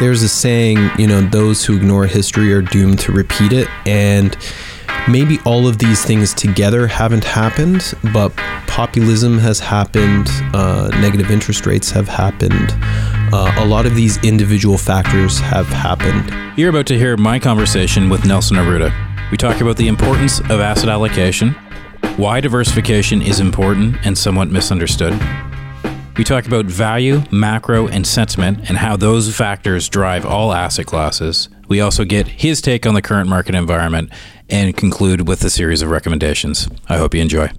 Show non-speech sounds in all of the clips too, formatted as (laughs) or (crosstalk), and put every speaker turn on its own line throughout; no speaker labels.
there's a saying, you know, those who ignore history are doomed to repeat it. And maybe all of these things together haven't happened, but populism has happened, uh, negative interest rates have happened. Uh, a lot of these individual factors have happened.
You're about to hear my conversation with Nelson Arruda. We talk about the importance of asset allocation, why diversification is important and somewhat misunderstood. We talk about value, macro, and sentiment, and how those factors drive all asset classes. We also get his take on the current market environment and conclude with a series of recommendations. I hope you enjoy.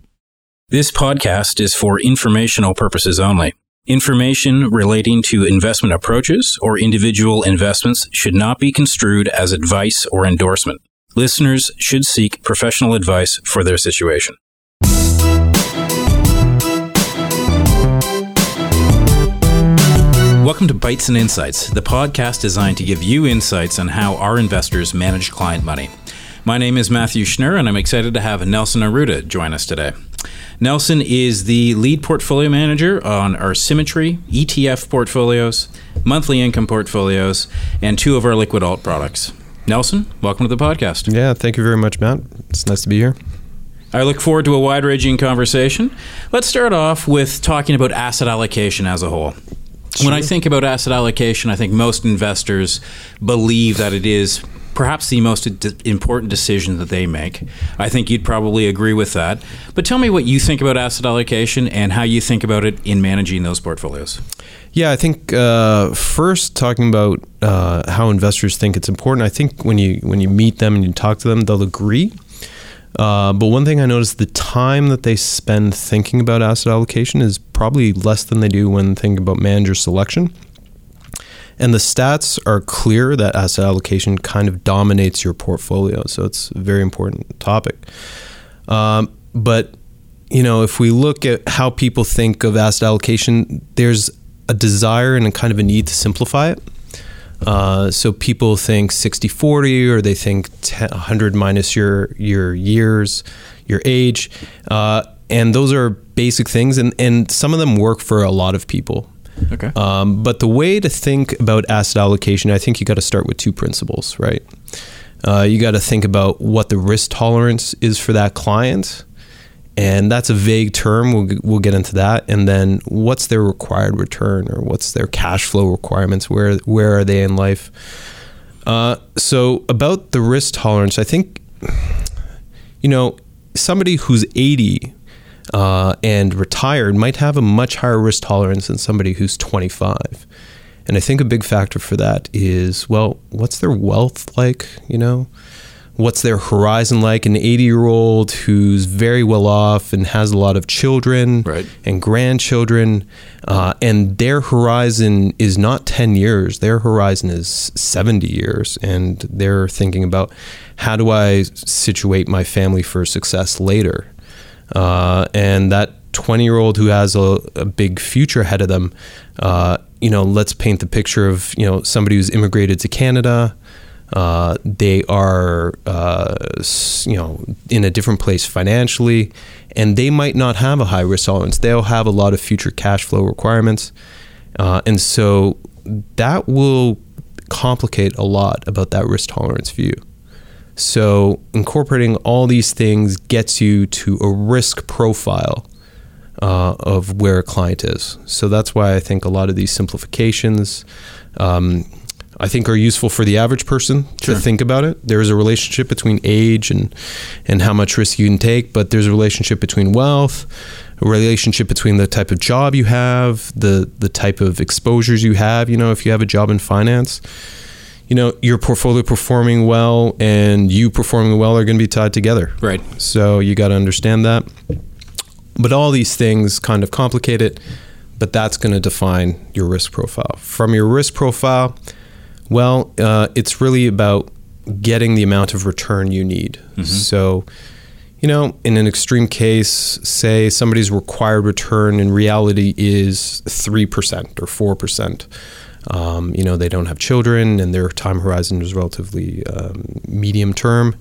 This podcast is for informational purposes only. Information relating to investment approaches or individual investments should not be construed as advice or endorsement. Listeners should seek professional advice for their situation. Welcome to Bites and Insights, the podcast designed to give you insights on how our investors manage client money. My name is Matthew Schnurr, and I'm excited to have Nelson Arruda join us today. Nelson is the lead portfolio manager on our Symmetry ETF portfolios, monthly income portfolios, and two of our liquid alt products. Nelson, welcome to the podcast.
Yeah, thank you very much, Matt. It's nice to be here.
I look forward to a wide ranging conversation. Let's start off with talking about asset allocation as a whole. When I think about asset allocation, I think most investors believe that it is perhaps the most important decision that they make. I think you'd probably agree with that. But tell me what you think about asset allocation and how you think about it in managing those portfolios.
Yeah, I think uh, first talking about uh, how investors think it's important. I think when you when you meet them and you talk to them, they'll agree. Uh, but one thing I noticed the time that they spend thinking about asset allocation is probably less than they do when thinking about manager selection. And the stats are clear that asset allocation kind of dominates your portfolio. So it's a very important topic. Um, but, you know, if we look at how people think of asset allocation, there's a desire and a kind of a need to simplify it. Uh, so people think 60 40 or they think 10, 100 minus your your years, your age. Uh, and those are basic things and, and some of them work for a lot of people.
Okay.
Um, but the way to think about asset allocation, I think you got to start with two principles, right? Uh, you got to think about what the risk tolerance is for that client and that's a vague term. We'll we'll get into that, and then what's their required return or what's their cash flow requirements? Where where are they in life? Uh, so about the risk tolerance, I think you know somebody who's eighty uh, and retired might have a much higher risk tolerance than somebody who's twenty five. And I think a big factor for that is well, what's their wealth like? You know, what's their horizon like? An 80 year old who's very well off and has a lot of children
right.
and grandchildren uh, and their horizon is not 10 years. Their horizon is 70 years and they're thinking about how do i situate my family for success later? Uh, and that 20 year old who has a, a, big future ahead of them uh, you know let's paint the picture of you know somebody who's immigrated to canada uh, they are, uh, you know, in a different place financially, and they might not have a high risk tolerance. They'll have a lot of future cash flow requirements, uh, and so that will complicate a lot about that risk tolerance view. So incorporating all these things gets you to a risk profile uh, of where a client is. So that's why I think a lot of these simplifications. Um, I think are useful for the average person sure. to think about it. There is a relationship between age and and how much risk you can take, but there's a relationship between wealth, a relationship between the type of job you have, the the type of exposures you have. You know, if you have a job in finance, you know your portfolio performing well and you performing well are going to be tied together.
Right.
So you got to understand that. But all these things kind of complicate it. But that's going to define your risk profile. From your risk profile well, uh, it's really about getting the amount of return you need. Mm-hmm. So, you know, in an extreme case, say somebody's required return in reality is 3% or 4%. Um, you know, they don't have children and their time horizon is relatively um, medium term.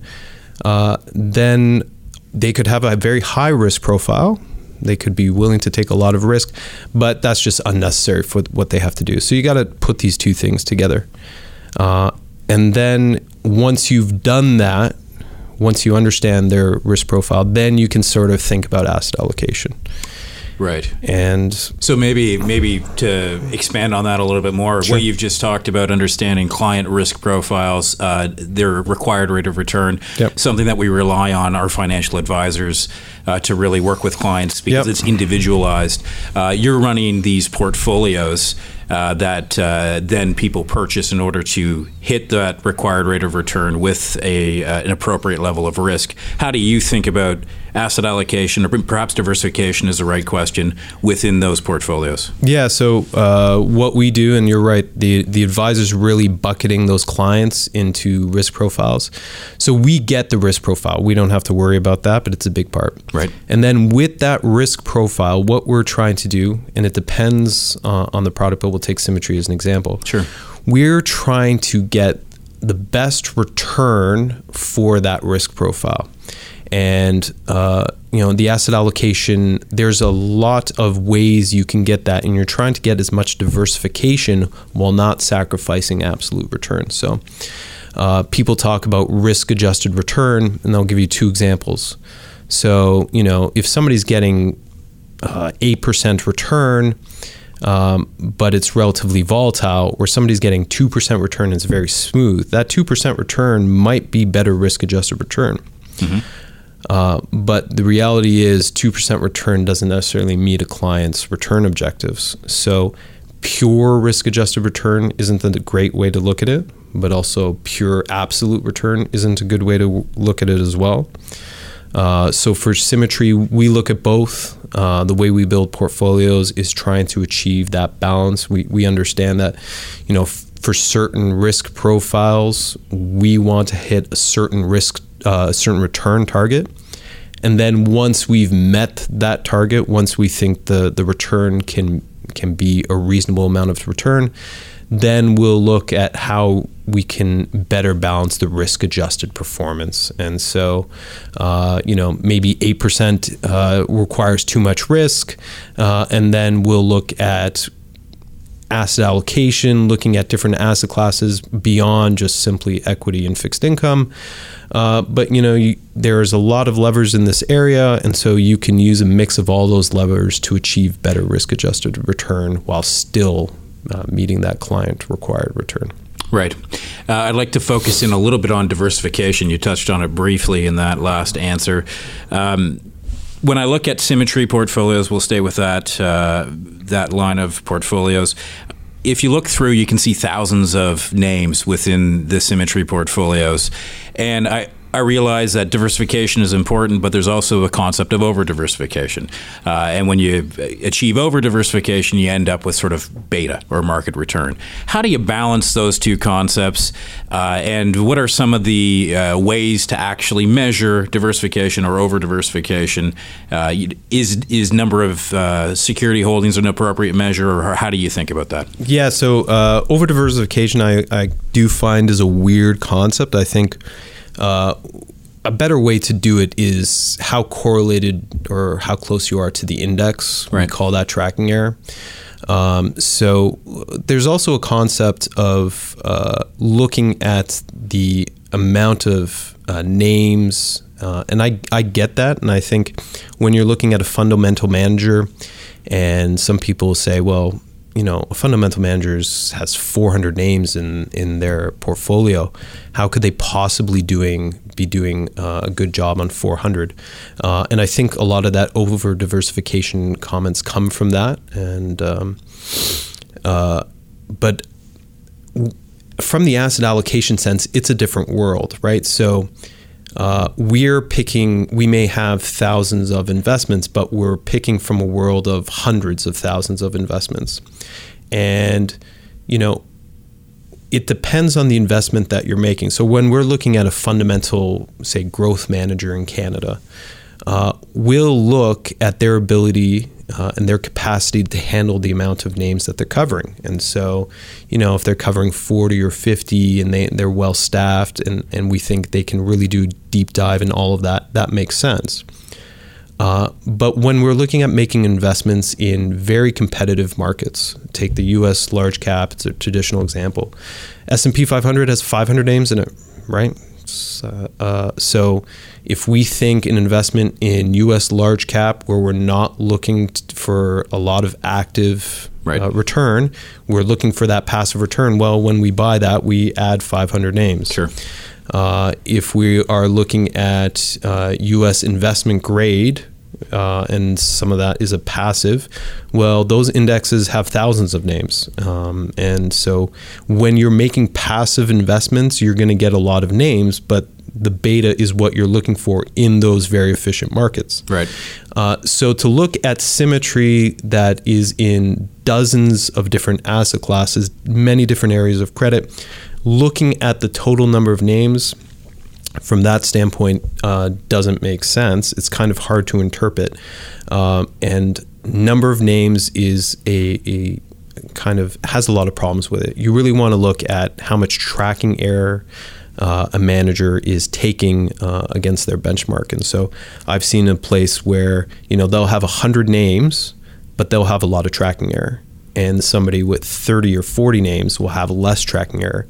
Uh, then they could have a very high risk profile They could be willing to take a lot of risk, but that's just unnecessary for what they have to do. So you got to put these two things together. Uh, and then once you've done that, once you understand their risk profile, then you can sort of think about asset allocation.
Right.
And
so maybe maybe to expand on that a little bit more,
Sure.
what you've just talked about understanding client risk profiles, uh, their required rate of return,
Yep.
something that we rely on our financial advisors uh, to really work with clients because
Yep.
it's individualized. Uh, you're running these portfolios. Uh, that uh, then people purchase in order to hit that required rate of return with a uh, an appropriate level of risk. How do you think about asset allocation, or perhaps diversification is the right question within those portfolios?
Yeah. So uh, what we do, and you're right, the the advisor's really bucketing those clients into risk profiles. So we get the risk profile. We don't have to worry about that, but it's a big part.
Right.
And then with that risk profile, what we're trying to do, and it depends uh, on the product, but we'll take symmetry as an example.
Sure.
We're trying to get the best return for that risk profile. And uh, you know the asset allocation. There's a lot of ways you can get that, and you're trying to get as much diversification while not sacrificing absolute return. So, uh, people talk about risk-adjusted return, and they'll give you two examples. So, you know, if somebody's getting uh, eight percent return, um, but it's relatively volatile, where somebody's getting two percent return and it's very smooth, that two percent return might be better risk-adjusted return. Uh, but the reality is, 2% return doesn't necessarily meet a client's return objectives. So, pure risk adjusted return isn't a great way to look at it, but also pure absolute return isn't a good way to look at it as well. Uh, so, for symmetry, we look at both. Uh, the way we build portfolios is trying to achieve that balance. We, we understand that, you know, f- for certain risk profiles, we want to hit a certain risk a certain return target. And then once we've met that target, once we think the, the return can can be a reasonable amount of return, then we'll look at how we can better balance the risk adjusted performance. And so, uh, you know, maybe 8% uh, requires too much risk. Uh, and then we'll look at asset allocation, looking at different asset classes beyond just simply equity and fixed income. Uh, but you know, you, there's a lot of levers in this area, and so you can use a mix of all those levers to achieve better risk-adjusted return while still uh, meeting that client required return.
Right. Uh, I'd like to focus in a little bit on diversification. You touched on it briefly in that last answer. Um, when I look at symmetry portfolios, we'll stay with that uh, that line of portfolios. If you look through, you can see thousands of names within the symmetry portfolios, and I. I realize that diversification is important, but there's also a concept of over diversification. Uh, and when you achieve over diversification, you end up with sort of beta or market return. How do you balance those two concepts? Uh, and what are some of the uh, ways to actually measure diversification or over diversification? Uh, is is number of uh, security holdings an appropriate measure, or how do you think about that?
Yeah, so uh, over diversification, I, I do find is a weird concept. I think uh, a better way to do it is how correlated or how close you are to the index. We call that tracking error. Um, so there's also a concept of uh, looking at the amount of uh, names, uh, and I, I get that. And I think when you're looking at a fundamental manager, and some people say, well, you know, fundamental manager has 400 names in, in their portfolio. How could they possibly doing be doing uh, a good job on 400? Uh, and I think a lot of that over diversification comments come from that. And um, uh, but w- from the asset allocation sense, it's a different world, right? So uh, we're picking, we may have thousands of investments, but we're picking from a world of hundreds of thousands of investments. And, you know, it depends on the investment that you're making. So when we're looking at a fundamental, say, growth manager in Canada, uh, we'll look at their ability uh, and their capacity to handle the amount of names that they're covering. And so, you know, if they're covering 40 or 50 and they, they're well staffed and, and we think they can really do deep dive and all of that, that makes sense. Uh, but when we're looking at making investments in very competitive markets, take the U.S. large cap; it's a traditional example. S&P 500 has 500 names in it, right? Uh, uh, so, if we think an investment in U.S. large cap, where we're not looking t- for a lot of active
Right.
uh, return, we're looking for that passive return. Well, when we buy that, we add 500 names.
Sure.
Uh, if we are looking at uh, U.S. investment grade, uh, and some of that is a passive, well, those indexes have thousands of names. Um, and so when you're making passive investments, you're going to get a lot of names, but the beta is what you're looking for in those very efficient markets.
Right.
Uh, so to look at symmetry that is in dozens of different asset classes, many different areas of credit, looking at the total number of names from that standpoint uh, doesn't make sense. It's kind of hard to interpret, um, and number of names is a, a kind of has a lot of problems with it. You really want to look at how much tracking error uh, a manager is taking uh, against their benchmark. And so I've seen a place where you know they'll have a hundred names, but they'll have a lot of tracking error. And somebody with 30 or 40 names will have less tracking error.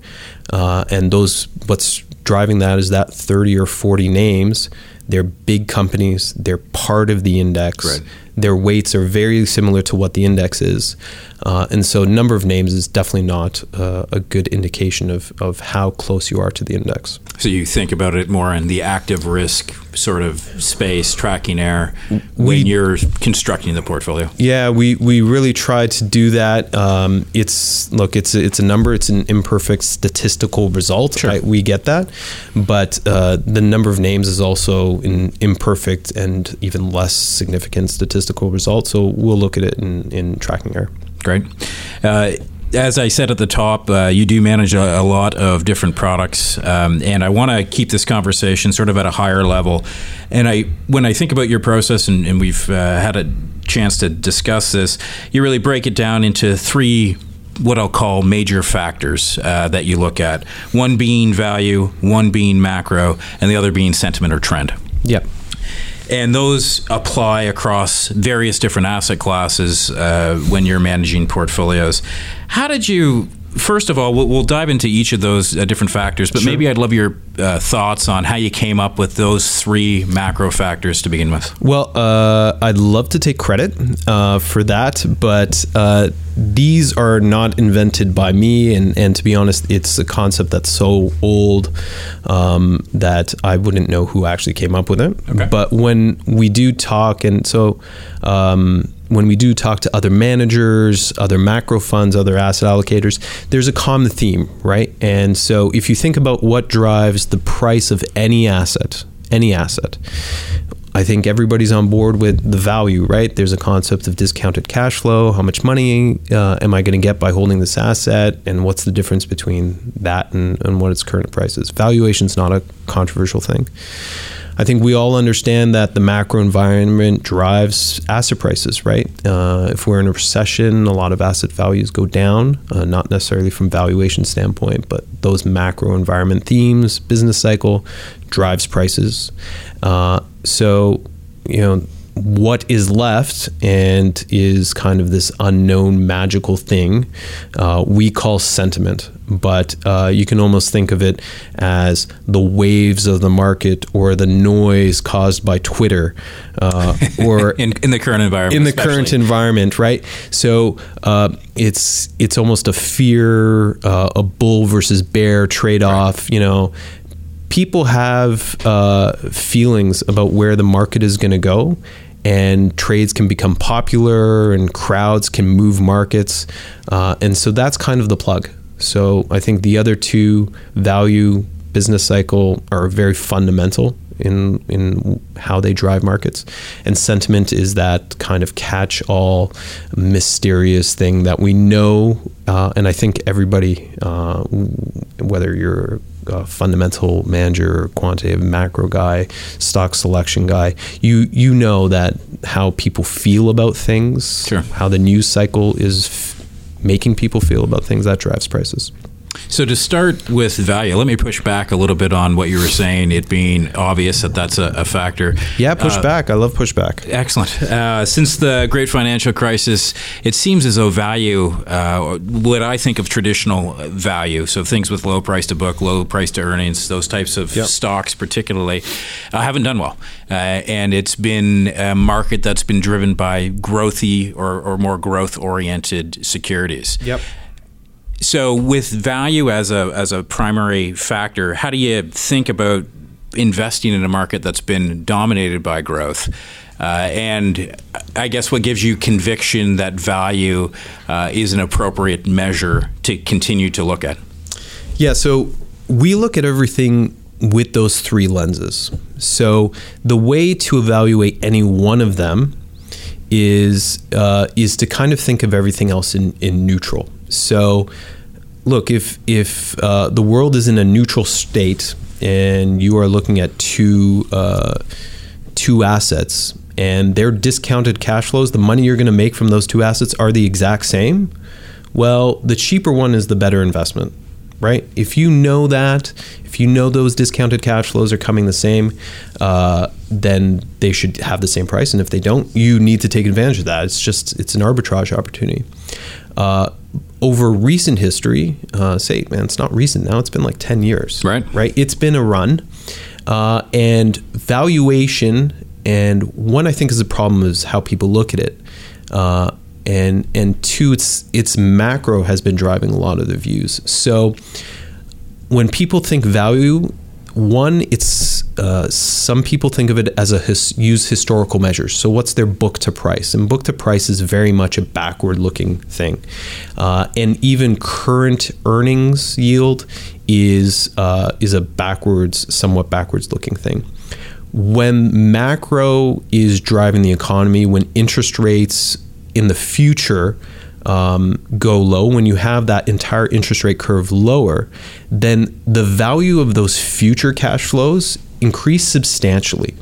Uh, and those, what's driving that is that 30 or 40 names. They're big companies. They're part of the index.
Right.
Their weights are very similar to what the index is, uh, and so number of names is definitely not uh, a good indication of, of how close you are to the index.
So you think about it more in the active risk sort of space, tracking error, when you're constructing the portfolio.
Yeah, we, we really try to do that. Um, it's look, it's a, it's a number. It's an imperfect statistical result.
Sure.
We get that, but uh, the number of names is also an imperfect and even less significant statistical result. So we'll look at it in, in tracking error.
Great. Uh, as I said at the top, uh, you do manage a, a lot of different products, um, and I want to keep this conversation sort of at a higher level. And I, when I think about your process, and, and we've uh, had a chance to discuss this, you really break it down into three what I'll call major factors uh, that you look at. One being value, one being macro, and the other being sentiment or trend.
Yeah.
And those apply across various different asset classes uh, when you're managing portfolios. How did you? First of all, we'll, we'll dive into each of those uh, different factors, but maybe I'd love your uh, thoughts on how you came up with those three macro factors to begin with.
Well, uh, I'd love to take credit uh, for that, but uh, these are not invented by me. And, and to be honest, it's a concept that's so old um, that I wouldn't know who actually came up with it.
Okay.
But when we do talk, and so um, when we do talk to other managers, other macro funds, other asset allocators, there's a common theme, right? And so if you think about what drives the price of any asset, any asset, I think everybody's on board with the value, right? There's a concept of discounted cash flow. How much money uh, am I going to get by holding this asset? And what's the difference between that and, and what its current price is? Valuation's not a controversial thing. I think we all understand that the macro environment drives asset prices, right? Uh, if we're in a recession, a lot of asset values go down, uh, not necessarily from valuation standpoint, but those macro environment themes, business cycle drives prices. Uh, so, you know, what is left and is kind of this unknown magical thing uh, we call sentiment but uh, you can almost think of it as the waves of the market or the noise caused by twitter uh, or (laughs)
in, in the current environment.
in the
especially.
current environment, right? So uh, it's it's almost a fear, uh, a bull versus bear trade off. You know, people have uh, feelings about where the market is going to go. And trades can become popular, and crowds can move markets, uh, and so that's kind of the plug. So I think the other two value business cycle are very fundamental in in how they drive markets, and sentiment is that kind of catch-all, mysterious thing that we know, uh, and I think everybody, uh, whether you're a fundamental manager, quantitative macro guy, stock selection guy, you you know that how people feel about things,
Sure.
how the news cycle is f- making people feel about things that drives prices.
So to start with value, let me push back a little bit on what you were saying. It being obvious that that's a, a factor.
Yeah, push uh, back. I love pushback.
Excellent. Uh, since the great financial crisis, it seems as though value, uh, what I think of traditional value, so things with low price to book, low price to earnings, those types of yep. stocks, particularly, uh, haven't done well. Uh, and it's been a market that's been driven by growthy or, or more growth oriented securities.
Yep.
So, with value as a as a primary factor, how do you think about investing in a market that's been dominated by growth? Uh, and I guess what gives you conviction that value uh, is an appropriate measure to continue to look at?
Yeah, so we look at everything with those three lenses. So the way to evaluate any one of them is uh, is to kind of think of everything else in, in neutral. So, look, if if uh, the world is in a neutral state and you are looking at two uh, two assets and their discounted cash flows, the money you're going to make from those two assets are the exact same. Well, the cheaper one is the better investment, right? If you know that, if you know those discounted cash flows are coming the same, uh, then they should have the same price. And if they don't, you need to take advantage of that. It's just it's an arbitrage opportunity. Uh, over recent history, uh, say, man, it's not recent now, it's been like 10 years.
Right.
Right. It's been a run. Uh, and valuation, and one I think is a problem is how people look at it. Uh, and and two, its its macro has been driving a lot of the views. So when people think value, one, it's uh, some people think of it as a his, use historical measures. So, what's their book to price? And book to price is very much a backward looking thing. Uh, and even current earnings yield is uh, is a backwards, somewhat backwards looking thing. When macro is driving the economy, when interest rates in the future um, go low, when you have that entire interest rate curve lower, then the value of those future cash flows increase substantially.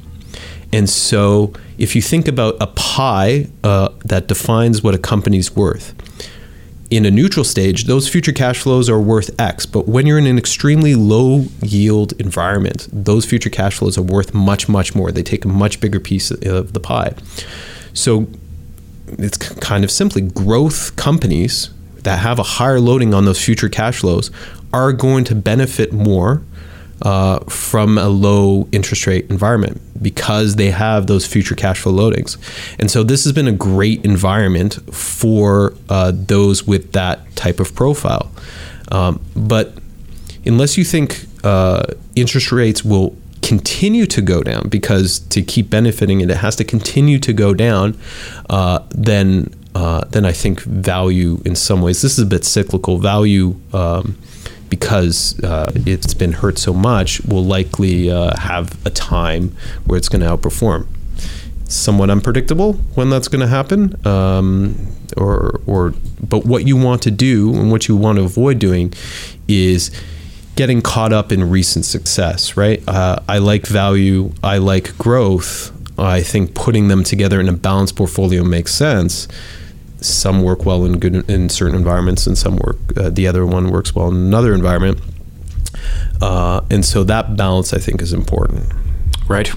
And so, if you think about a pie uh, that defines what a company's worth, in a neutral stage, those future cash flows are worth X. But when you're in an extremely low yield environment, those future cash flows are worth much, much more. They take a much bigger piece of the pie. So it's kind of simply growth companies that have a higher loading on those future cash flows are going to benefit more uh, from a low interest rate environment because they have those future cash flow loadings. And so this has been a great environment for uh, those with that type of profile. Um, but unless you think uh, interest rates will continue to go down because to keep benefiting it, it has to continue to go down, uh, then uh, then I think value in some ways this is a bit cyclical. Value um, because uh, it's been hurt so much will likely uh, have a time where it's going to outperform. Somewhat unpredictable when that's going to happen, um, or or but what you want to do and what you want to avoid doing is getting caught up in recent success, right? Uh, I like value, I like growth. I think putting them together in a balanced portfolio makes sense. Some work well in good in certain environments, and some work. Uh, the other one works well in another environment, uh, and so that balance I think is important.
Right.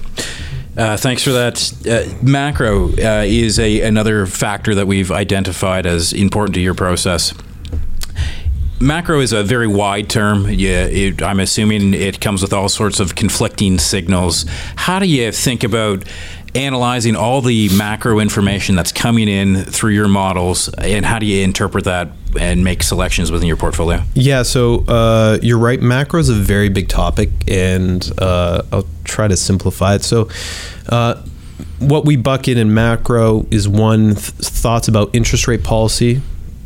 Uh, thanks for that. Uh, macro uh, is a another factor that we've identified as important to your process macro is a very wide term. Yeah, it, I'm assuming it comes with all sorts of conflicting signals. How do you think about analyzing all the macro information that's coming in through your models, and how do you interpret that and make selections within your portfolio?
Yeah, so uh, you're right. Macro is a very big topic, and uh, I'll try to simplify it. So. Uh, what we bucket in macro is one th- thoughts about interest rate policy,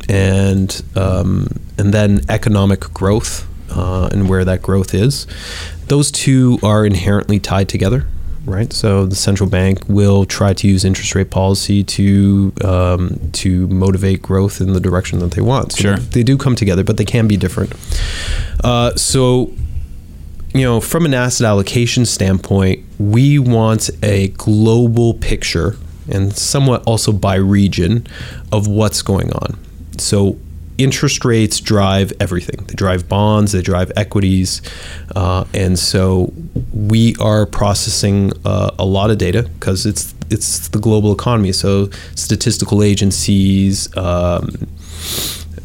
and um, and then economic growth uh, and where that growth is. Those two are inherently tied together, right? So the central bank will try to use interest rate policy to um, to motivate growth in the direction that they want.
So sure,
they do come together, but they can be different. Uh, so you know, from an asset allocation standpoint, we want a global picture and somewhat also by region of what's going on. So interest rates drive everything. They drive bonds, they drive equities, uh, and so we are processing uh, a lot of data because it's it's the global economy. So statistical agencies. Um,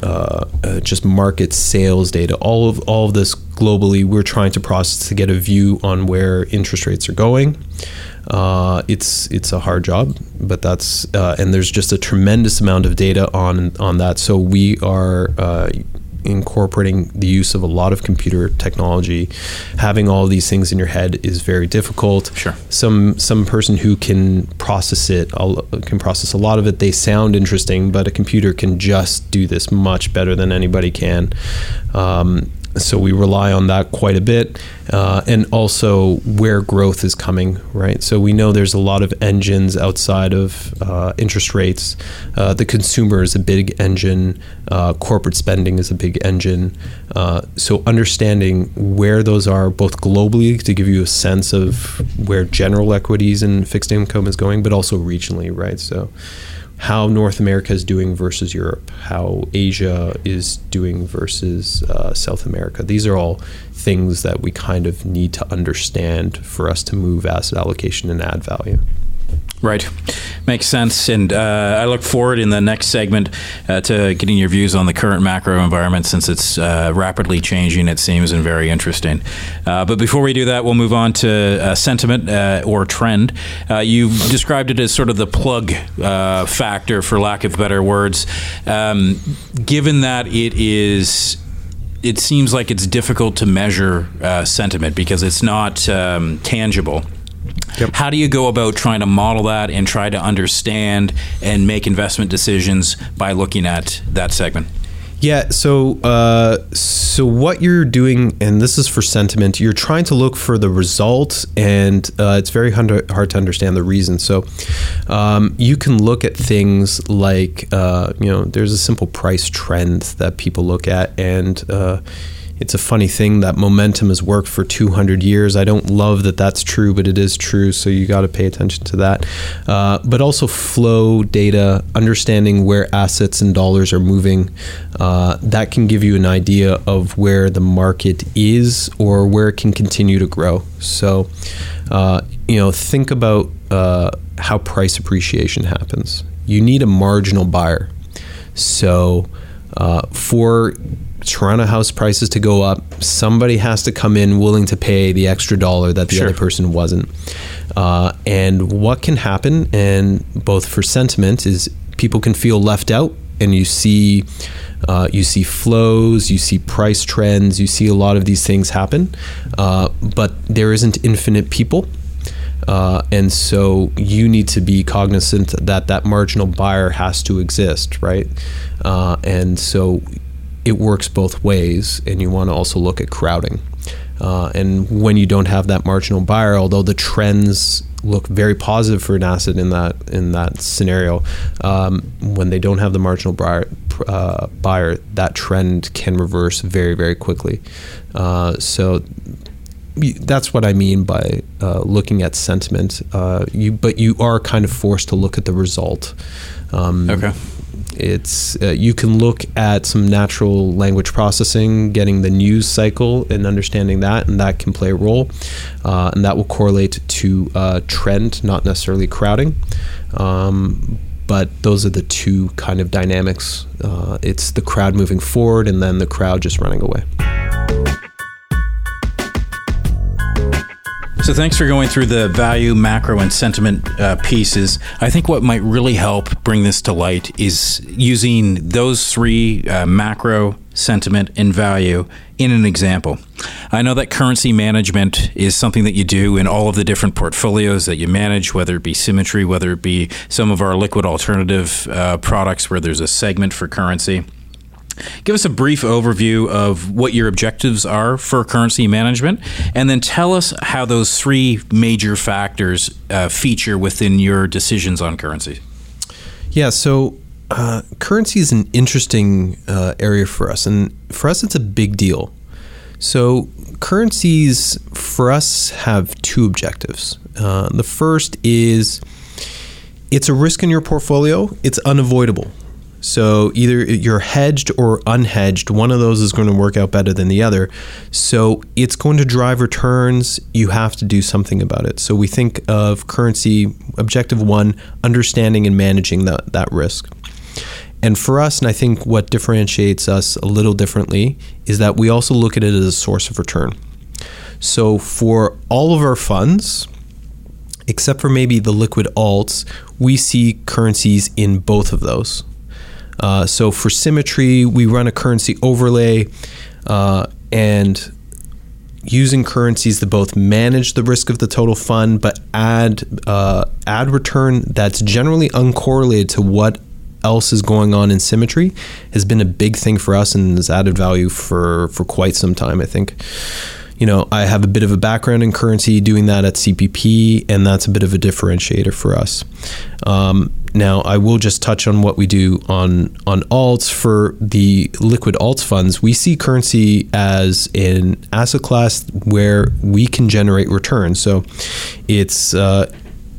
uh, uh, just market sales data, all of all of this globally, we're trying to process to get a view on where interest rates are going. Uh, it's it's a hard job, but that's uh, and there's just a tremendous amount of data on on that. So we are uh, incorporating the use of a lot of computer technology. Having all these things in your head is very difficult.
Sure.
Some some person who can process it can process a lot of it. They sound interesting, but a computer can just do this much better than anybody can. Um, so we rely on that quite a bit uh, and also where growth is coming right? So we know there's a lot of engines outside of uh, interest rates. Uh, the consumer is a big engine. Uh, corporate spending is a big engine. Uh, so understanding where those are both globally to give you a sense of where general equities and fixed income is going but also regionally right? So how North America is doing versus Europe, how Asia is doing versus uh, South America. These are all things that we kind of need to understand for us to move asset allocation and add value.
Right. Makes sense. And uh, I look forward in the next segment uh, to getting your views on the current macro environment since it's uh, rapidly changing, it seems, and very interesting. Uh, but before we do that, we'll move on to uh, sentiment uh, or trend. you've described it as sort of the plug factor, for lack of better words. Um, given that it is it seems like it's difficult to measure uh, sentiment because it's not um, tangible. Yep. How do you go about trying to model that and try to understand and make investment decisions by looking at that segment?
Yeah. So, uh, so what you're doing, and this is for sentiment, you're trying to look for the result, and uh, it's very hard to understand the reason. So, um, you can look at things like, uh, you know, there's a simple price trend that people look at, and uh, it's a funny thing that momentum has worked for 200 years. I don't love that that's true, but it is true. So you got to pay attention to that. Uh, but also flow data, understanding where assets and dollars are moving. Uh, that can give you an idea of where the market is or where it can continue to grow. So, uh, you know, think about uh, how price appreciation happens. You need a marginal buyer. So, uh, for Toronto house prices to go up, somebody has to come in willing to pay the extra dollar that the sure. other person wasn't. Uh, and what can happen, and both for sentiment, is people can feel left out, and you see. Uh, you see flows, you see price trends, you see a lot of these things happen, uh, but there isn't infinite people. Uh, and so you need to be cognizant that that marginal buyer has to exist, right? Uh, and so it works both ways, and you want to also look at crowding. Uh, and when you don't have that marginal buyer, although the trends look very positive for an asset in that in that scenario, um, when they don't have the marginal buyer, uh, buyer, that trend can reverse very very quickly. Uh, so that's what I mean by uh, looking at sentiment. Uh, you, but you are kind of forced to look at the result.
Um, okay.
It's uh, you can look at some natural language processing, getting the news cycle and understanding that, and that can play a role, uh, and that will correlate to uh, trend, not necessarily crowding. Um, but those are the two kind of dynamics. Uh, it's the crowd moving forward, and then the crowd just running away.
So, thanks for going through the value, macro, and sentiment uh, pieces. I think what might really help bring this to light is using those three uh, macro, sentiment, and value in an example. I know that currency management is something that you do in all of the different portfolios that you manage, whether it be symmetry, whether it be some of our liquid alternative uh, products where there's a segment for currency. Give us a brief overview of what your objectives are for currency management, and then tell us how those three major factors uh, feature within your decisions on currency.
Yeah, so uh, currency is an interesting uh, area for us, and for us, it's a big deal. So, currencies for us have two objectives. Uh, the first is it's a risk in your portfolio, it's unavoidable. So either you're hedged or unhedged. One of those is going to work out better than the other. So it's going to drive returns. You have to do something about it. So we think of currency objective one, understanding and managing that, that risk. And for us, and I think what differentiates us a little differently is that we also look at it as a source of return. So for all of our funds, except for maybe the liquid alts, we see currencies in both of those. Uh, so for symmetry, we run a currency overlay uh, and using currencies to both manage the risk of the total fund but add uh, add return that's generally uncorrelated to what else is going on in symmetry has been a big thing for us and has added value for for quite some time I think you know, I have a bit of a background in currency doing that at CPP, and that's a bit of a differentiator for us. Um, now, I will just touch on what we do on on alts for the liquid alts funds. We see currency as an asset class where we can generate returns. So, it's uh,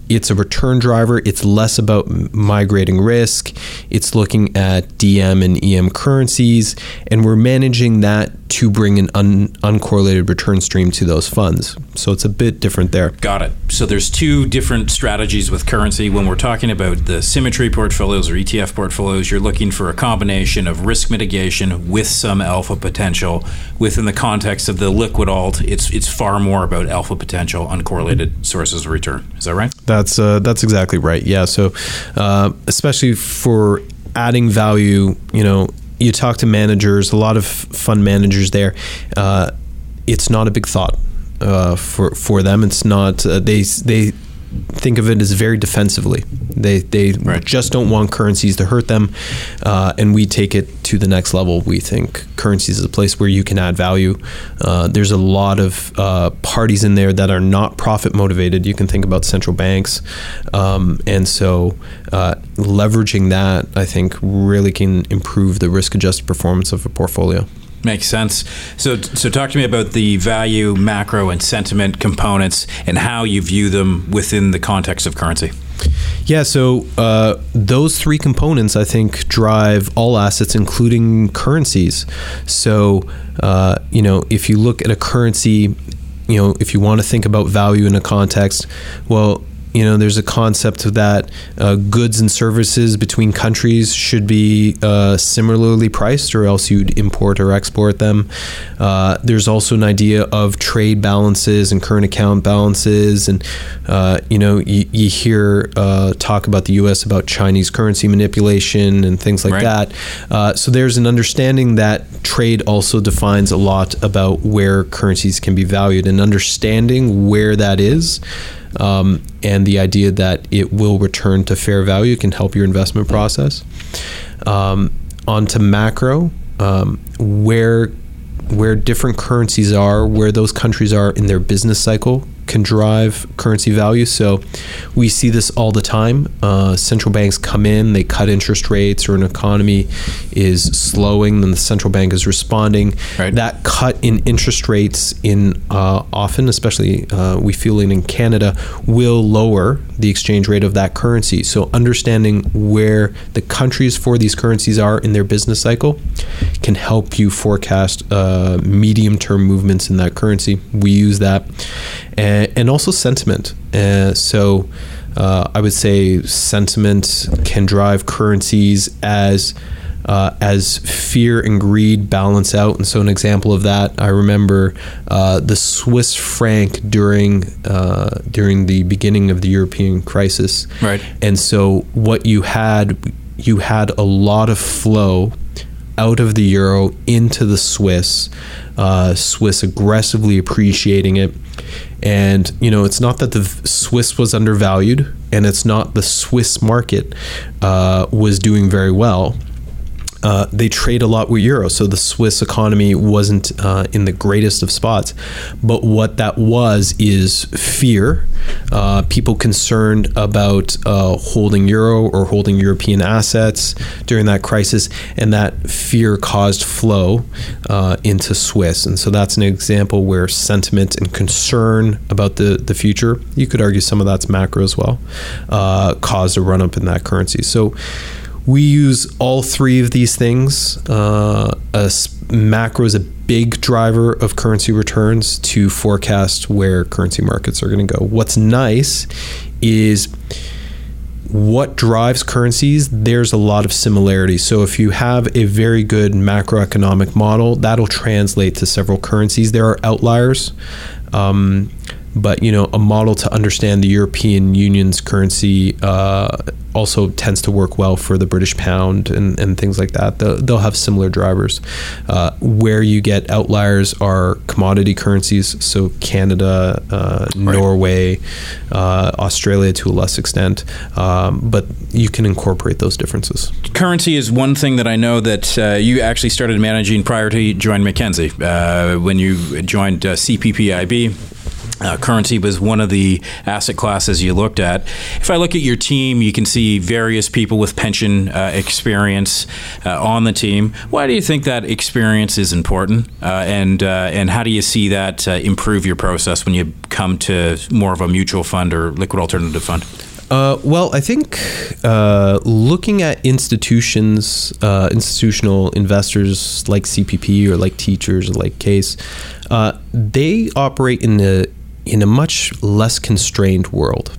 it's a return driver. It's less about migrating risk. It's looking at DM and EM currencies, and we're managing that to bring an un- uncorrelated return stream to those funds. So it's a bit different there.
Got it. So there's two different strategies with currency. When we're talking about the symmetry portfolios or ETF portfolios, you're looking for a combination of risk mitigation with some alpha potential. Within the context of the liquid alt, it's it's far more about alpha potential, uncorrelated sources of return. Is that right?
That's uh, that's exactly right. Yeah. So uh, especially for adding value, you know, you talk to managers, a lot of fund managers there. Uh, it's not a big thought uh, for for them. It's not uh, they they think of it as very defensively. They they right. just don't want currencies to hurt them, uh, and we take it to the next level. We think currencies is a place where you can add value. Uh, there's a lot of uh, parties in there that are not profit motivated. You can think about central banks, um, and so uh, leveraging that, I think, really can improve the risk adjusted performance of a portfolio.
Makes sense. So, so talk to me about the value, macro, and sentiment components, and how you view them within the context of currency.
Yeah, so uh, those three components, I think, drive all assets, including currencies. So, uh, you know, if you look at a currency, you know, if you want to think about value in a context, well, you know, there's a concept that uh, goods and services between countries should be uh, similarly priced, or else you'd import or export them. Uh, there's also an idea of trade balances and current account balances, and uh, you know, you, you hear uh, talk about the U.S. about Chinese currency manipulation and things like right. that. Uh, so there's an understanding that trade also defines a lot about where currencies can be valued, and understanding where that is um, and the idea that it will return to fair value can help your investment process. Um, on to macro, um, where where different currencies are, where those countries are in their business cycle can drive currency value. So we see this all the time. Uh, central banks come in, they cut interest rates, or an economy is slowing, then the central bank is responding. Right. That cut in interest rates, in uh, often, especially uh, we feel it in Canada, will lower the exchange rate of that currency. So understanding where the countries for these currencies are in their business cycle can help you forecast uh, medium-term movements in that currency. We use that and, and also sentiment. Uh, so uh, I would say sentiment can drive currencies as uh, as fear and greed balance out. And so, an example of that, I remember uh, the Swiss franc during uh, during the beginning of the European crisis.
Right.
And so, what you had, you had a lot of flow out of the euro into the Swiss. Uh, Swiss aggressively appreciating it. And, you know, it's not that the Swiss was undervalued and it's not the Swiss market uh, was doing very well uh, they trade a lot with euro, so the Swiss economy wasn't uh, in the greatest of spots. But what that was is fear, uh, people concerned about uh, holding euro or holding European assets during that crisis, and that fear caused flow uh, into Swiss. And so that's an example where sentiment and concern about the, the future, you could argue some of that's macro as well, caused a run up in that currency. So we use all three of these things. Uh, a macro is a big driver of currency returns to forecast where currency markets are going to go. What's nice is what drives currencies, there's a lot of similarities. So if you have a very good macroeconomic model, that'll translate to several currencies. There are outliers. Um, but you know, a model to understand the European Union's currency uh, also tends to work well for the British pound and, and things like that. They'll, they'll have similar drivers. Uh, where you get outliers are commodity currencies, so Canada, uh,
Right.
Norway, uh, Australia to a less extent. Um, but you can incorporate those differences.
Currency is one thing that I know that uh, you actually started managing prior to joining Mackenzie. Uh, when you joined uh, CPPIB, uh, currency was one of the asset classes you looked at. If I look at your team, you can see various people with pension uh, experience uh, on the team. Why do you think that experience is important, uh, and uh, and how do you see that uh, improve your process when you come to more of a mutual fund or liquid alternative fund?
Uh, well, I think uh, looking at institutions, uh, institutional investors like CPP or like teachers or like Caisse, they operate in a in a much less constrained world.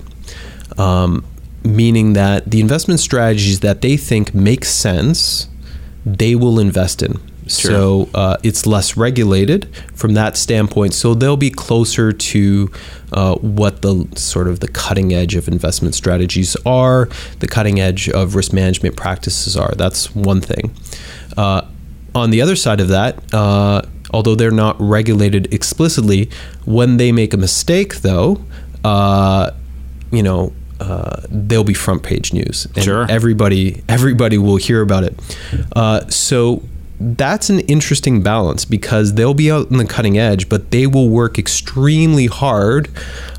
Um, meaning that the investment strategies that they think make sense, they will invest in. So uh, it's less regulated from that standpoint. So they'll be closer to uh, what the sort of the cutting edge of investment strategies are, the cutting edge of risk management practices are. That's one thing. Uh, on the other side of that, uh, although they're not regulated explicitly, when they make a mistake, though, uh, you know, uh, they'll be front page news, and
Sure.
everybody everybody will hear about it. Uh, so that's an interesting balance because they'll be out in the cutting edge, but they will work extremely hard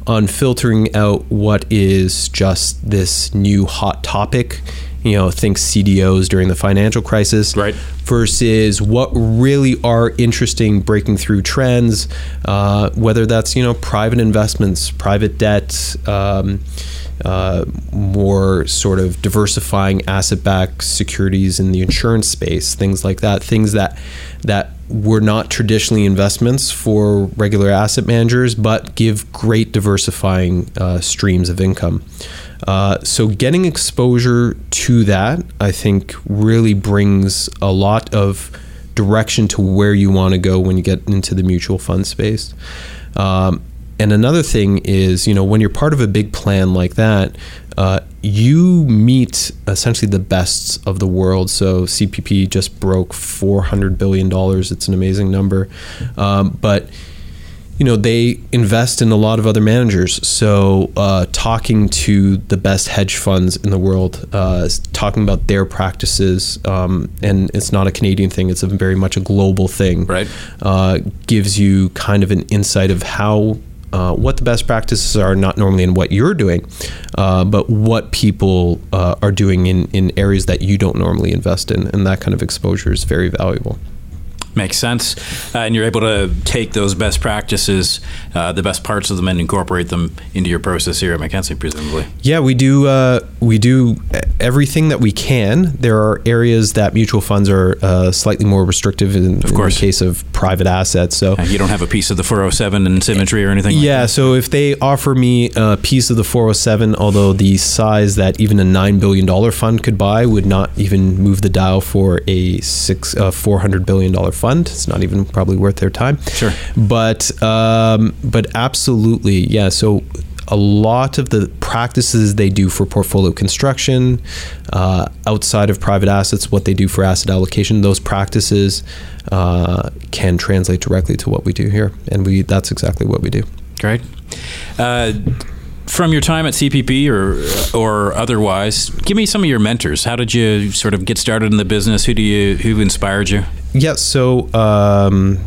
on filtering out what is just this new hot topic. You know, think CDOs during the financial crisis,
Right.
versus what really are interesting breaking through trends, uh, whether that's you know private investments, private debt, um, uh, more sort of diversifying asset-backed securities in the insurance space, things like that, things that that were not traditionally investments for regular asset managers, but give great diversifying uh, streams of income. Uh, so getting exposure to that, I think, really brings a lot of direction to where you want to go when you get into the mutual fund space. Um, and another thing is, you know, when you're part of a big plan like that, uh, you meet essentially the best of the world. So CPP just broke 400 billion dollars. It's an amazing number, um, but you know they invest in a lot of other managers so uh, talking to the best hedge funds in the world uh, talking about their practices um, and it's not a canadian thing it's a very much a global thing
Right.
uh, gives you kind of an insight of how uh, what the best practices are, not normally in what you're doing, uh, but what people uh, are doing in, in areas that you don't normally invest in. And that kind of exposure is very valuable.
Makes sense. Uh, and you're able to take those best practices, uh, the best parts of them, and incorporate them into your process here at Mackenzie, presumably.
Yeah, we do. Uh, we do everything that we can. There are areas that mutual funds are uh, slightly more restrictive in, in
course.
the case of private assets. So
you don't have a piece of the 407 and symmetry or anything like
yeah, so if they offer me a piece of the 407, although the size that even a nine billion dollar fund could buy would not even move the dial for a six uh, four hundred billion dollar fund, it's not even probably worth their time.
Sure.
but um, but absolutely, yeah. So a lot of the practices they do for portfolio construction uh, outside of private assets, what they do for asset allocation, those practices uh, can translate directly to what we do here, and we that's exactly what we do.
Great. Uh, from your time at CPP or or otherwise, give me some of your mentors. How did you sort of get started in the business? Who do you who inspired you?
Yeah. So, um,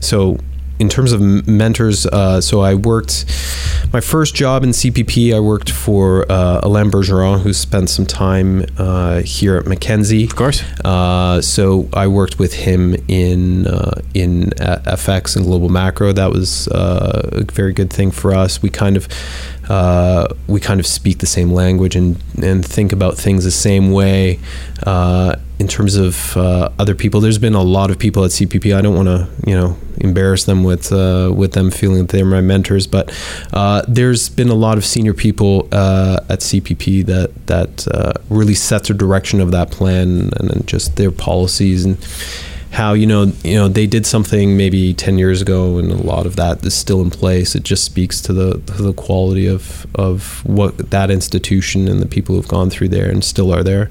so in terms of mentors, uh, so I worked my first job in CPP. I worked for uh, Alain Bergeron, who spent some time uh, here at Mackenzie.
Of course.
Uh, so I worked with him in uh, in uh, FX and global macro. That was uh, a very good thing for us. We kind of uh, we kind of speak the same language and and think about things the same way. Uh, in terms of uh, other people, there's been a lot of people at CPP. I don't want to, you know, embarrass them with uh, with them feeling that they're my mentors, but uh, there's been a lot of senior people at CPP that that really set the direction of that plan and, and just their policies and how you know you know they did something maybe 10 years ago and a lot of that is still in place. It just speaks to the to the quality of of what that institution and the people who've gone through there and still are there.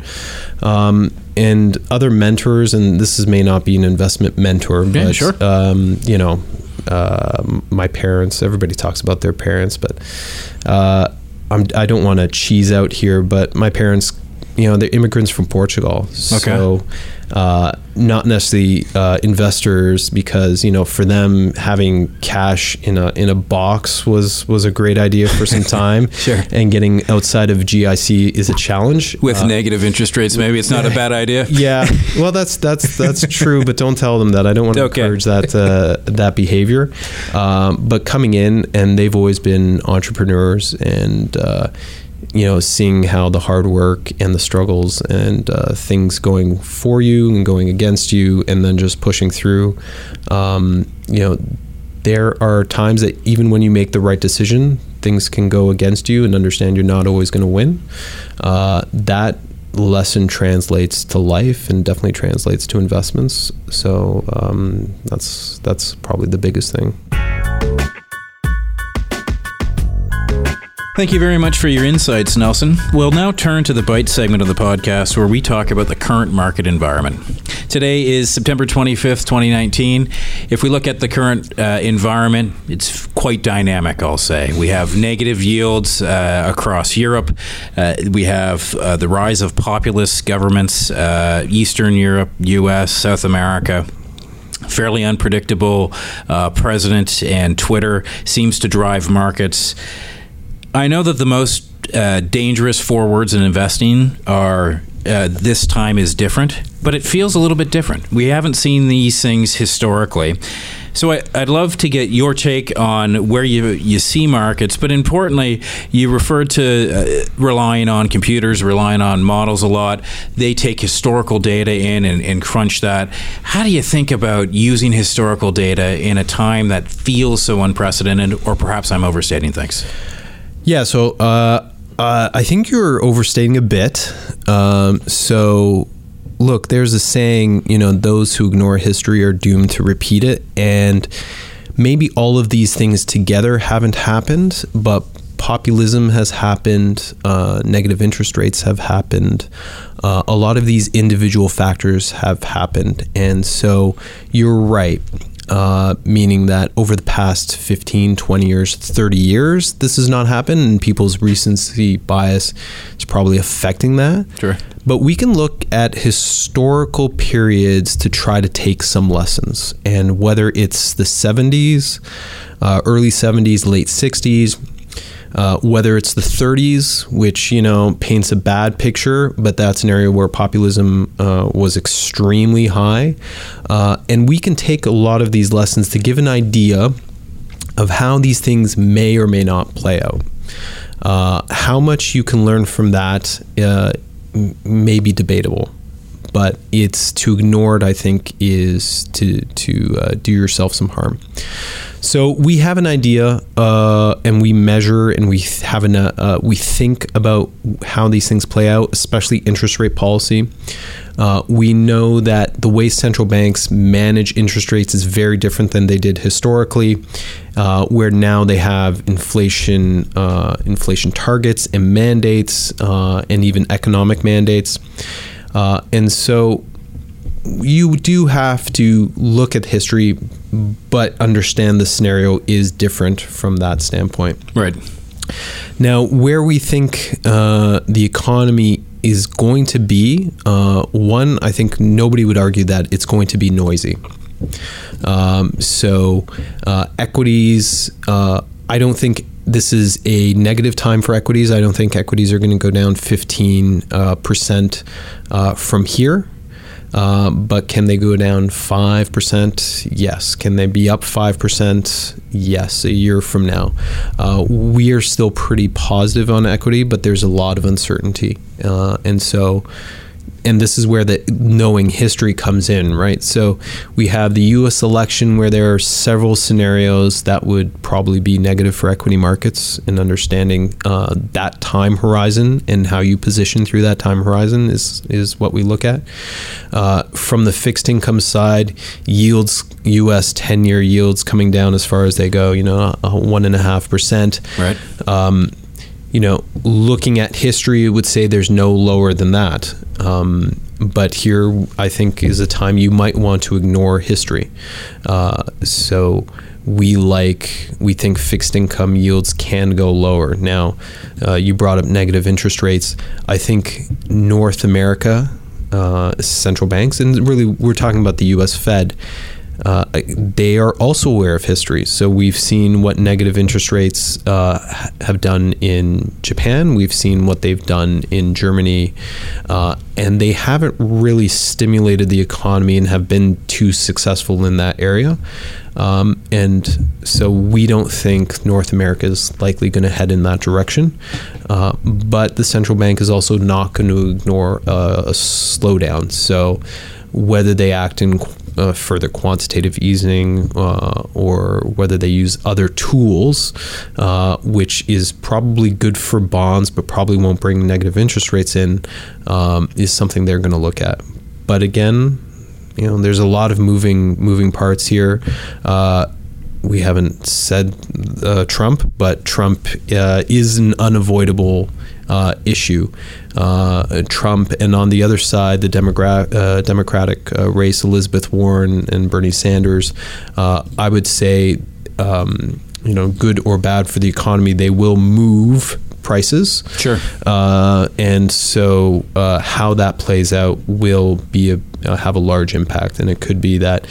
Um, and other mentors and this is, may not be an investment mentor
Yeah,
but
sure.
um, you know uh, my parents everybody talks about their parents but uh, I'm, I don't want to cheese out here but my parents you know they're immigrants from Portugal. So uh, not necessarily uh, investors because you know for them having cash in a in a box was was a great idea for some (laughs) time
Sure.
and getting outside of GIC is a challenge
With
Uh,
negative interest rates, maybe it's not a bad (laughs) idea.
yeah, well, that's that's that's (laughs) true, but don't tell them that. I don't want to
Okay.
encourage that uh, that behavior. Um, but coming in, and they've always been entrepreneurs, and uh, you know, seeing how the hard work and the struggles and uh, things going for you and going against you, and then just pushing through. Um, you know, there are times that even when you make the right decision, things can go against you, and understand you're not always going to win. Uh, that lesson translates to life and definitely translates to investments. So um, that's that's probably the biggest thing.
Thank you very much for your insights, Nelson. We'll now turn to the Bite segment of the podcast where we talk about the current market environment. Today is September 25th, 2019. If we look at the current uh, environment, it's quite dynamic, I'll say. We have negative yields uh, across Europe. Uh, we have uh, the rise of populist governments, uh, Eastern Europe, US, South America fairly unpredictable uh, president and Twitter seems to drive markets. I know that the most uh, dangerous forwards in investing are uh, this time is different, but it feels a little bit different. We haven't seen these things historically. So I, I'd love to get your take on where you you see markets, but importantly, you referred to uh, relying on computers, relying on models a lot. They take historical data in and, and crunch that. How do you think about using historical data in a time that feels so unprecedented, or perhaps I'm overstating things?
Yeah, so uh, uh, I think you're overstating a bit. Um, so, look, there's a saying, you know, those who ignore history are doomed to repeat it. And maybe all of these things together haven't happened, but populism has happened, uh, negative interest rates have happened. Uh, a lot of these individual factors have happened. And so you're right uh, meaning that over the past 15, 20 years, 30 years, this has not happened, and people's recency bias is probably affecting that.
Sure.
But we can look at historical periods to try to take some lessons, and whether it's the 70s, uh, early 70s, late 60s, uh, whether it's the 30s, which you know paints a bad picture, but that's an area where populism uh, was extremely high, uh, and we can take a lot of these lessons to give an idea of how these things may or may not play out. Uh, how much you can learn from that uh, may be debatable, but it's to ignore it. I think is to to uh, do yourself some harm. So we have an idea, uh, and we measure, and we have an uh, we think about how these things play out, especially interest rate policy. Uh, we know that the way central banks manage interest rates is very different than they did historically, uh, where now they have inflation, uh, inflation targets and mandates, uh, and even economic mandates. Uh, and so you do have to look at history, but understand the scenario is different from that standpoint.
Right.
Now, where we think uh, the economy is going to be, uh, one, I think nobody would argue that it's going to be noisy. Um, so, uh, equities, uh, I don't think this is a negative time for equities. I don't think equities are going to go down 15 uh, percent, uh, from here. Uh, but can they go down 5%? Yes. Can they be up 5%? Yes, a year from now. Uh, we are still pretty positive on equity, but there's a lot of uncertainty. Uh, and so, and this is where the knowing history comes in, right? So we have the U.S. election where there are several scenarios that would probably be negative for equity markets, and understanding uh, that time horizon and how you position through that time horizon is is what we look at. Uh, from the fixed income side, yields, U.S. ten-year yields coming down as far as they go, you know, one and a half percent.
Right.
Um, you know, looking at history, it would say there's no lower than that. Um, but here, I think, is a time you might want to ignore history. Uh, so we like, we think fixed income yields can go lower. Now, uh, you brought up negative interest rates. I think North America, uh, central banks, and really we're talking about the US Fed uh, they are also aware of history. So we've seen what negative interest rates uh, have done in Japan. We've seen what they've done in Germany, uh, and they haven't really stimulated the economy and have been too successful in that area. Um, and so we don't think North America is likely going to head in that direction. Uh, but the central bank is also not going to ignore uh, a slowdown. So whether they act in uh, further quantitative easing uh, or whether they use other tools, uh, which is probably good for bonds but probably won't bring negative interest rates in, um, is something they're going to look at. But again, you know, there's a lot of moving moving parts here uh, we haven't said uh, Trump, but Trump uh, is an unavoidable uh, issue. Uh, Trump, and on the other side, the Demogra- uh, Democratic uh, race, Elizabeth Warren and Bernie Sanders. I would say, um, you know, good or bad for the economy, they will move prices.
Sure.
Uh, and so uh, how that plays out will be a, uh, have a large impact, and it could be that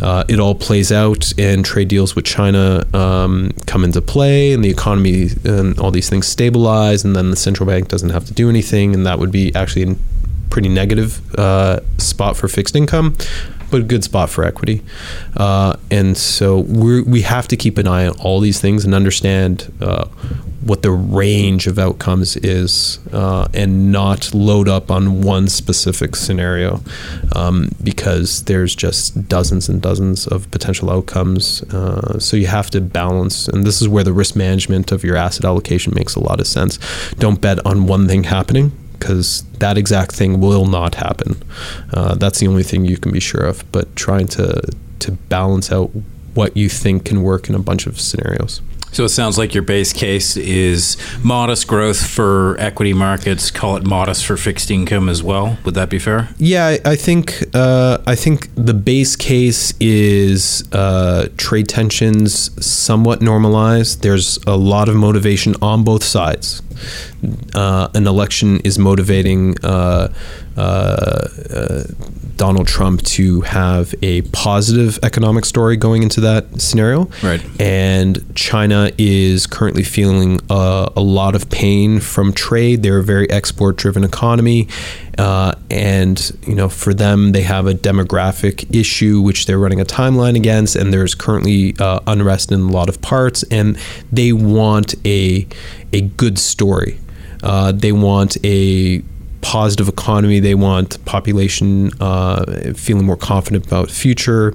uh, it all plays out and trade deals with China um, come into play, and the economy and all these things stabilize, and then the central bank doesn't have to do anything, and that would be actually a pretty negative uh, spot for fixed income but a good spot for equity. Uh, and so we we have to keep an eye on all these things and understand uh, what the range of outcomes is uh, and not load up on one specific scenario um, because there's just dozens and dozens of potential outcomes. Uh, so you have to balance, and this is where the risk management of your asset allocation makes a lot of sense. Don't bet on one thing happening because that exact thing will not happen. Uh, that's the only thing you can be sure of. But trying to to balance out what you think can work in a bunch of scenarios.
So it sounds like your base case is modest growth for equity markets. Call it modest for fixed income as well. Would that be fair?
Yeah, I, think uh, I think the base case is uh, trade tensions somewhat normalized. There's a lot of motivation on both sides. Uh, an election is motivating uh, uh, uh, Donald Trump to have a positive economic story going into that scenario.
Right.
And China is currently feeling uh, a lot of pain from trade. They're a very export driven economy. Uh, and you know, for them, they have a demographic issue which they're running a timeline against, and there's currently uh, unrest in a lot of parts, and they want a a good story. Uh, they want a positive economy. They want population uh, feeling more confident about future,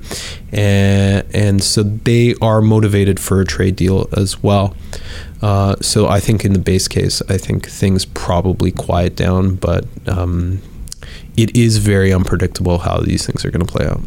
and and so they are motivated for a trade deal as well. Uh, so I think in the base case, I think things probably quiet down, but um, it is very unpredictable how these things are going to play out.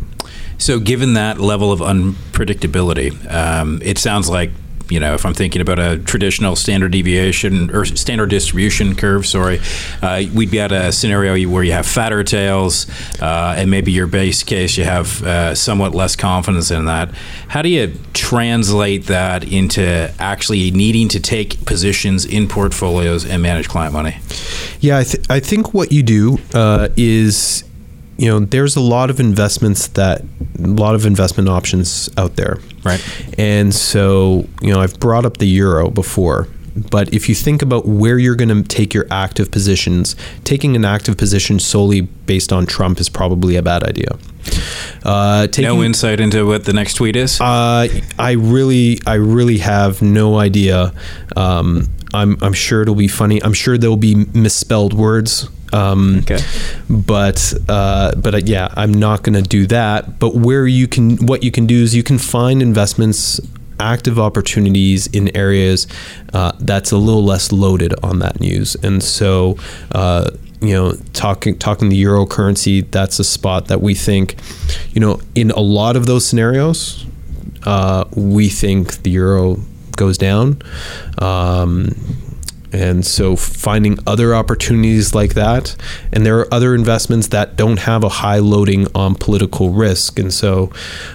So, given that level of unpredictability, um, it sounds like you know, if I'm thinking about a traditional standard deviation or standard distribution curve, sorry, uh, we'd be at a scenario where you have fatter tails, uh, and maybe your base case you have uh, somewhat less confidence in that. How do you translate that into actually needing to take positions in portfolios and manage client money?
Yeah, I, th- I think what you do uh, is you know, there's a lot of investments that a lot of investment options out there.
Right.
And so, you know, I've brought up the euro before. But if you think about where you're going to take your active positions, taking an active position solely based on Trump is probably a bad idea.
Uh, taking, no insight into what the next tweet is.
Uh, I really, I really have no idea. Um, I'm, I'm sure it'll be funny. I'm sure there'll be misspelled words. Um, okay. But uh, but uh, yeah, I'm not going to do that. But where you can, what you can do is you can find investments active opportunities in areas uh, that's a little less loaded on that news. And so, uh, you know, talking talking the euro currency, that's a spot that we think, you know, in a lot of those scenarios, uh, we think the euro goes down. Um, and so finding other opportunities like that, and there are other investments that don't have a high loading on political risk. And so,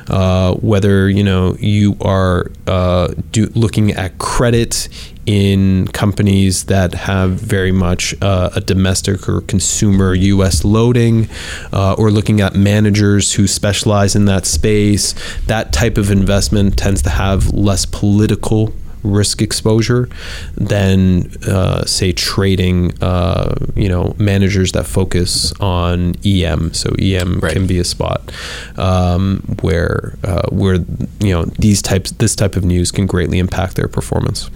uh, whether you know you are uh, do, looking at credit in companies that have very much uh, a domestic or consumer U.S. loading, uh, or looking at managers who specialize in that space, that type of investment tends to have less political risk exposure than uh, say trading uh, you know managers that focus on EM so EM right. can be a spot um, where uh, where you know these types this type of news can greatly impact their performance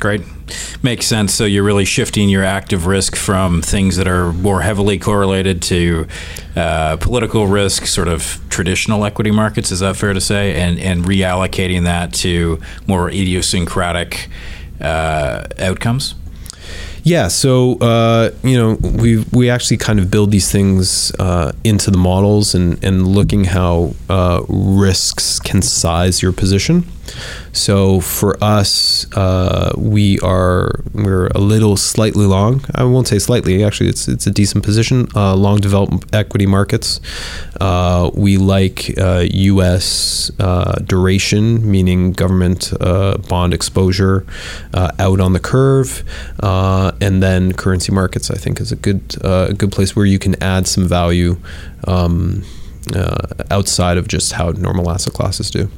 Great. Makes sense. So you're really shifting your active risk from things that are more heavily correlated to uh, political risk, sort of traditional equity markets. Is that fair to say? And and reallocating that to more idiosyncratic uh, outcomes.
Yeah, so uh, you know we we actually kind of build these things uh, into the models and and looking how uh, risks can size your position. So for us, uh, we are we're a little slightly long. I won't say slightly. Actually, it's it's a decent position. Uh, long developed equity markets. Uh, we like U.S. Uh, uh, duration, meaning government uh, bond exposure out on the curve, and then currency markets. I think is a good a good place where you can add some value. Um, outside of just how normal asset classes do.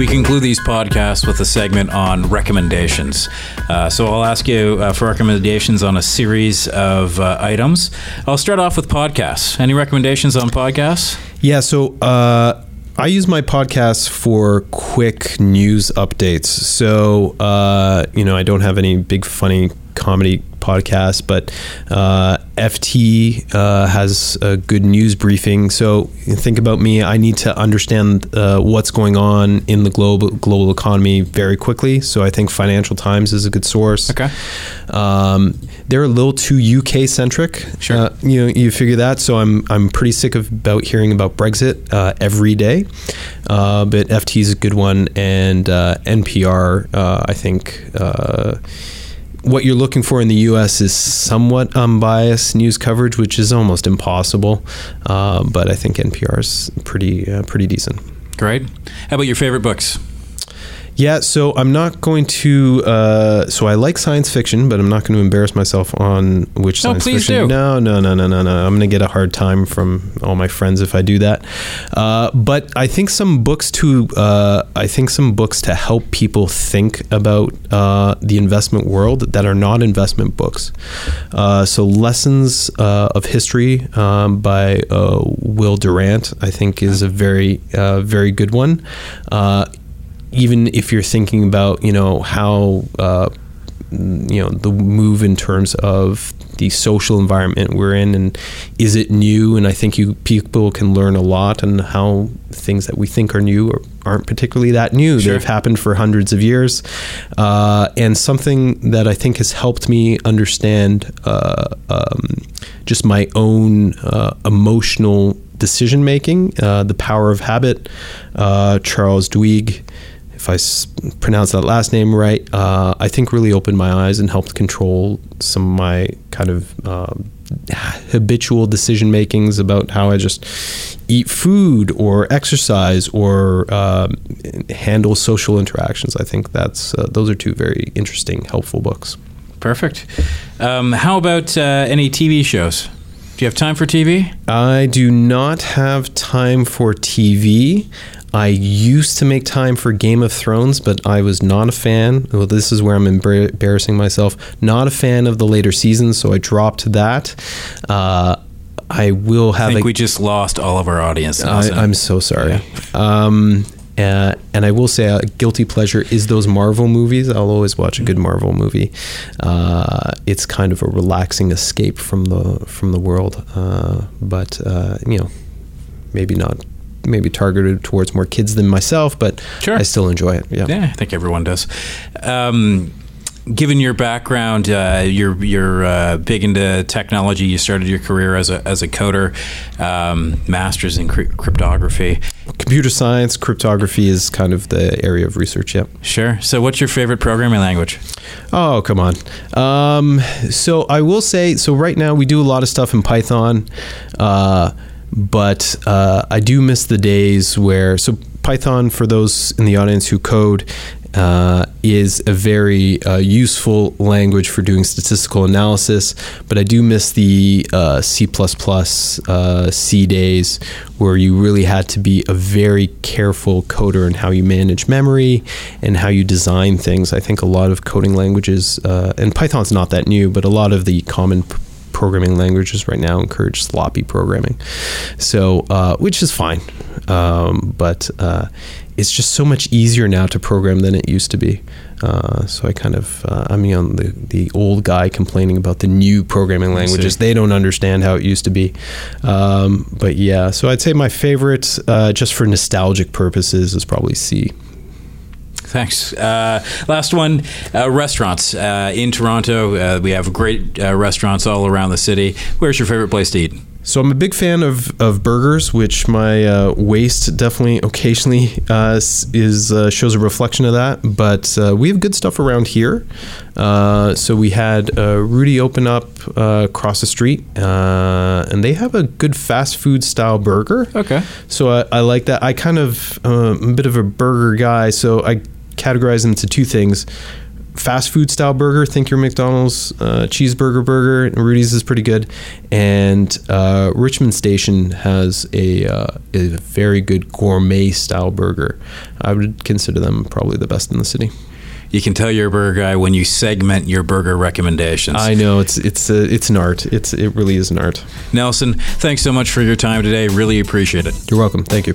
We conclude these podcasts with a segment on recommendations. Uh, so I'll ask you uh, for recommendations on a series of uh, items. I'll start off with podcasts. Any recommendations on podcasts?
Yeah, so uh, I use my podcasts for quick news updates. So, uh, you know, I don't have any big funny comedy podcast, but uh, FT uh, has a good news briefing. So think about me. I need to understand uh, what's going on in the global global economy very quickly. So I think Financial Times is a good source.
Okay.
Um, they're a little too UK centric.
Sure. Uh,
you know, you figure that. So I'm I'm pretty sick of about hearing about Brexit uh, every day. Uh, but FT is a good one, and NPR I think what you're looking for in the U.S. is somewhat unbiased news coverage, which is almost impossible. Uh, but I think NPR is pretty uh, pretty decent.
Great. How about your favorite books?
Yeah, so I'm not going to. Uh, so I like science fiction, but I'm not going to embarrass myself on which
no,
science
please
fiction.
Do.
No, no, no, no, no, no. I'm going to get a hard time from all my friends if I do that. Uh, but I think some books to. Uh, I think some books to help people think about uh, the investment world that are not investment books. Uh, so lessons uh, of history um, by Will Durant, I think, is a very, very good one even if you're thinking about you know how uh, you know the move in terms of the social environment we're in and is it new? And i think you people can learn a lot and how things that we think are new aren't particularly that new. Sure. they've happened for hundreds of years. Uh, and something that i think has helped me understand uh, um, just my own uh, emotional decision making uh, the power of habit uh, charles duhigg if I s- pronounce that last name right, uh, I think really opened my eyes and helped control some of my kind of um, habitual decision makings about how I just eat food or exercise or uh, handle social interactions. I think that's uh, those are two very interesting, helpful books.
Perfect. Um, how about uh, any TV shows? Do you have time for TV?
I do not have time for TV. I used to make time for Game of Thrones, but I was not a fan. Well, this is where I'm embarrassing myself. Not a fan of the later seasons, so I dropped that. Uh, I will have
I think
a,
we just lost all of our audience.
I, I'm so sorry. Um, uh, and I will say a guilty pleasure is those Marvel movies. I'll always watch a good Marvel movie. Uh, it's kind of a relaxing escape from the from the world, uh, but uh, you know, maybe not. Maybe targeted towards more kids than myself, but
Sure.
I still enjoy it. Yeah.
Yeah, I think everyone does. Um, given your background, uh, you're you're uh, big into technology. You started your career as a as a coder, um, masters in cryp- cryptography.
Computer science, cryptography is kind of the area of research. Yep.
Sure. So, what's your favorite programming language?
Oh, come on. Um, so I will say, so right now we do a lot of stuff in Python, uh, but uh, I do miss the days where, so Python, for those in the audience who code, uh, is a very uh, useful language for doing statistical analysis, but I do miss the uh, C++ uh, C days where you really had to be a very careful coder in how you manage memory and how you design things. I think a lot of coding languages, uh, and Python's not that new, but a lot of the common programming languages right now encourage sloppy programming. So, uh, which is fine. Um, but uh, it's just so much easier now to program than it used to be. Uh, so I kind of uh, I'm you know the the old guy complaining about the new programming languages. They don't understand how it used to be. Um, but yeah, so I'd say my favorite, uh, just for nostalgic purposes, is probably C.
Thanks. Uh, last one uh, restaurants. Uh, in Toronto, uh, we have great uh, restaurants all around the city. Where's your favorite place to eat?
So I'm a big fan of, of burgers, which my uh, waist definitely occasionally uh, is uh, shows a reflection of that. But uh, we have good stuff around here. Uh, so we had uh, Rudy open up uh, across the street, uh, and they have a good fast food style burger.
Okay.
So I, I like that. I kind of I'm a bit of a burger guy, so I categorize them into two things: fast food style burger. Think your McDonald's uh, cheeseburger burger. And Rudy's is pretty good, and uh, Richmond Station has a, uh, a very good gourmet style burger. I would consider them probably the best in the city.
You can tell you're a burger guy when you segment your burger recommendations.
I know it's it's a, it's an art. It's it really is an art.
Nelson, thanks so much for your time today. Really appreciate it.
You're welcome. Thank you.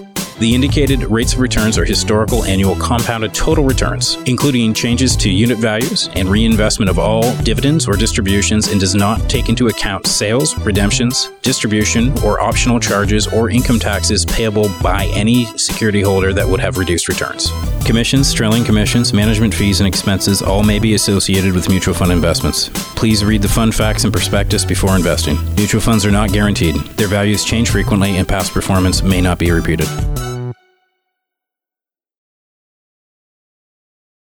The indicated rates of returns are historical annual compounded total returns, including changes to unit values and reinvestment of all dividends or distributions, and does not take into account sales, redemptions, distribution, or optional charges or income taxes payable by any security holder that would have reduced returns. Commissions, trailing commissions, management fees, and expenses all may be associated with mutual fund investments. Please read the fund facts and prospectus before investing. Mutual funds are not guaranteed. Their values change frequently, and past performance may not be repeated.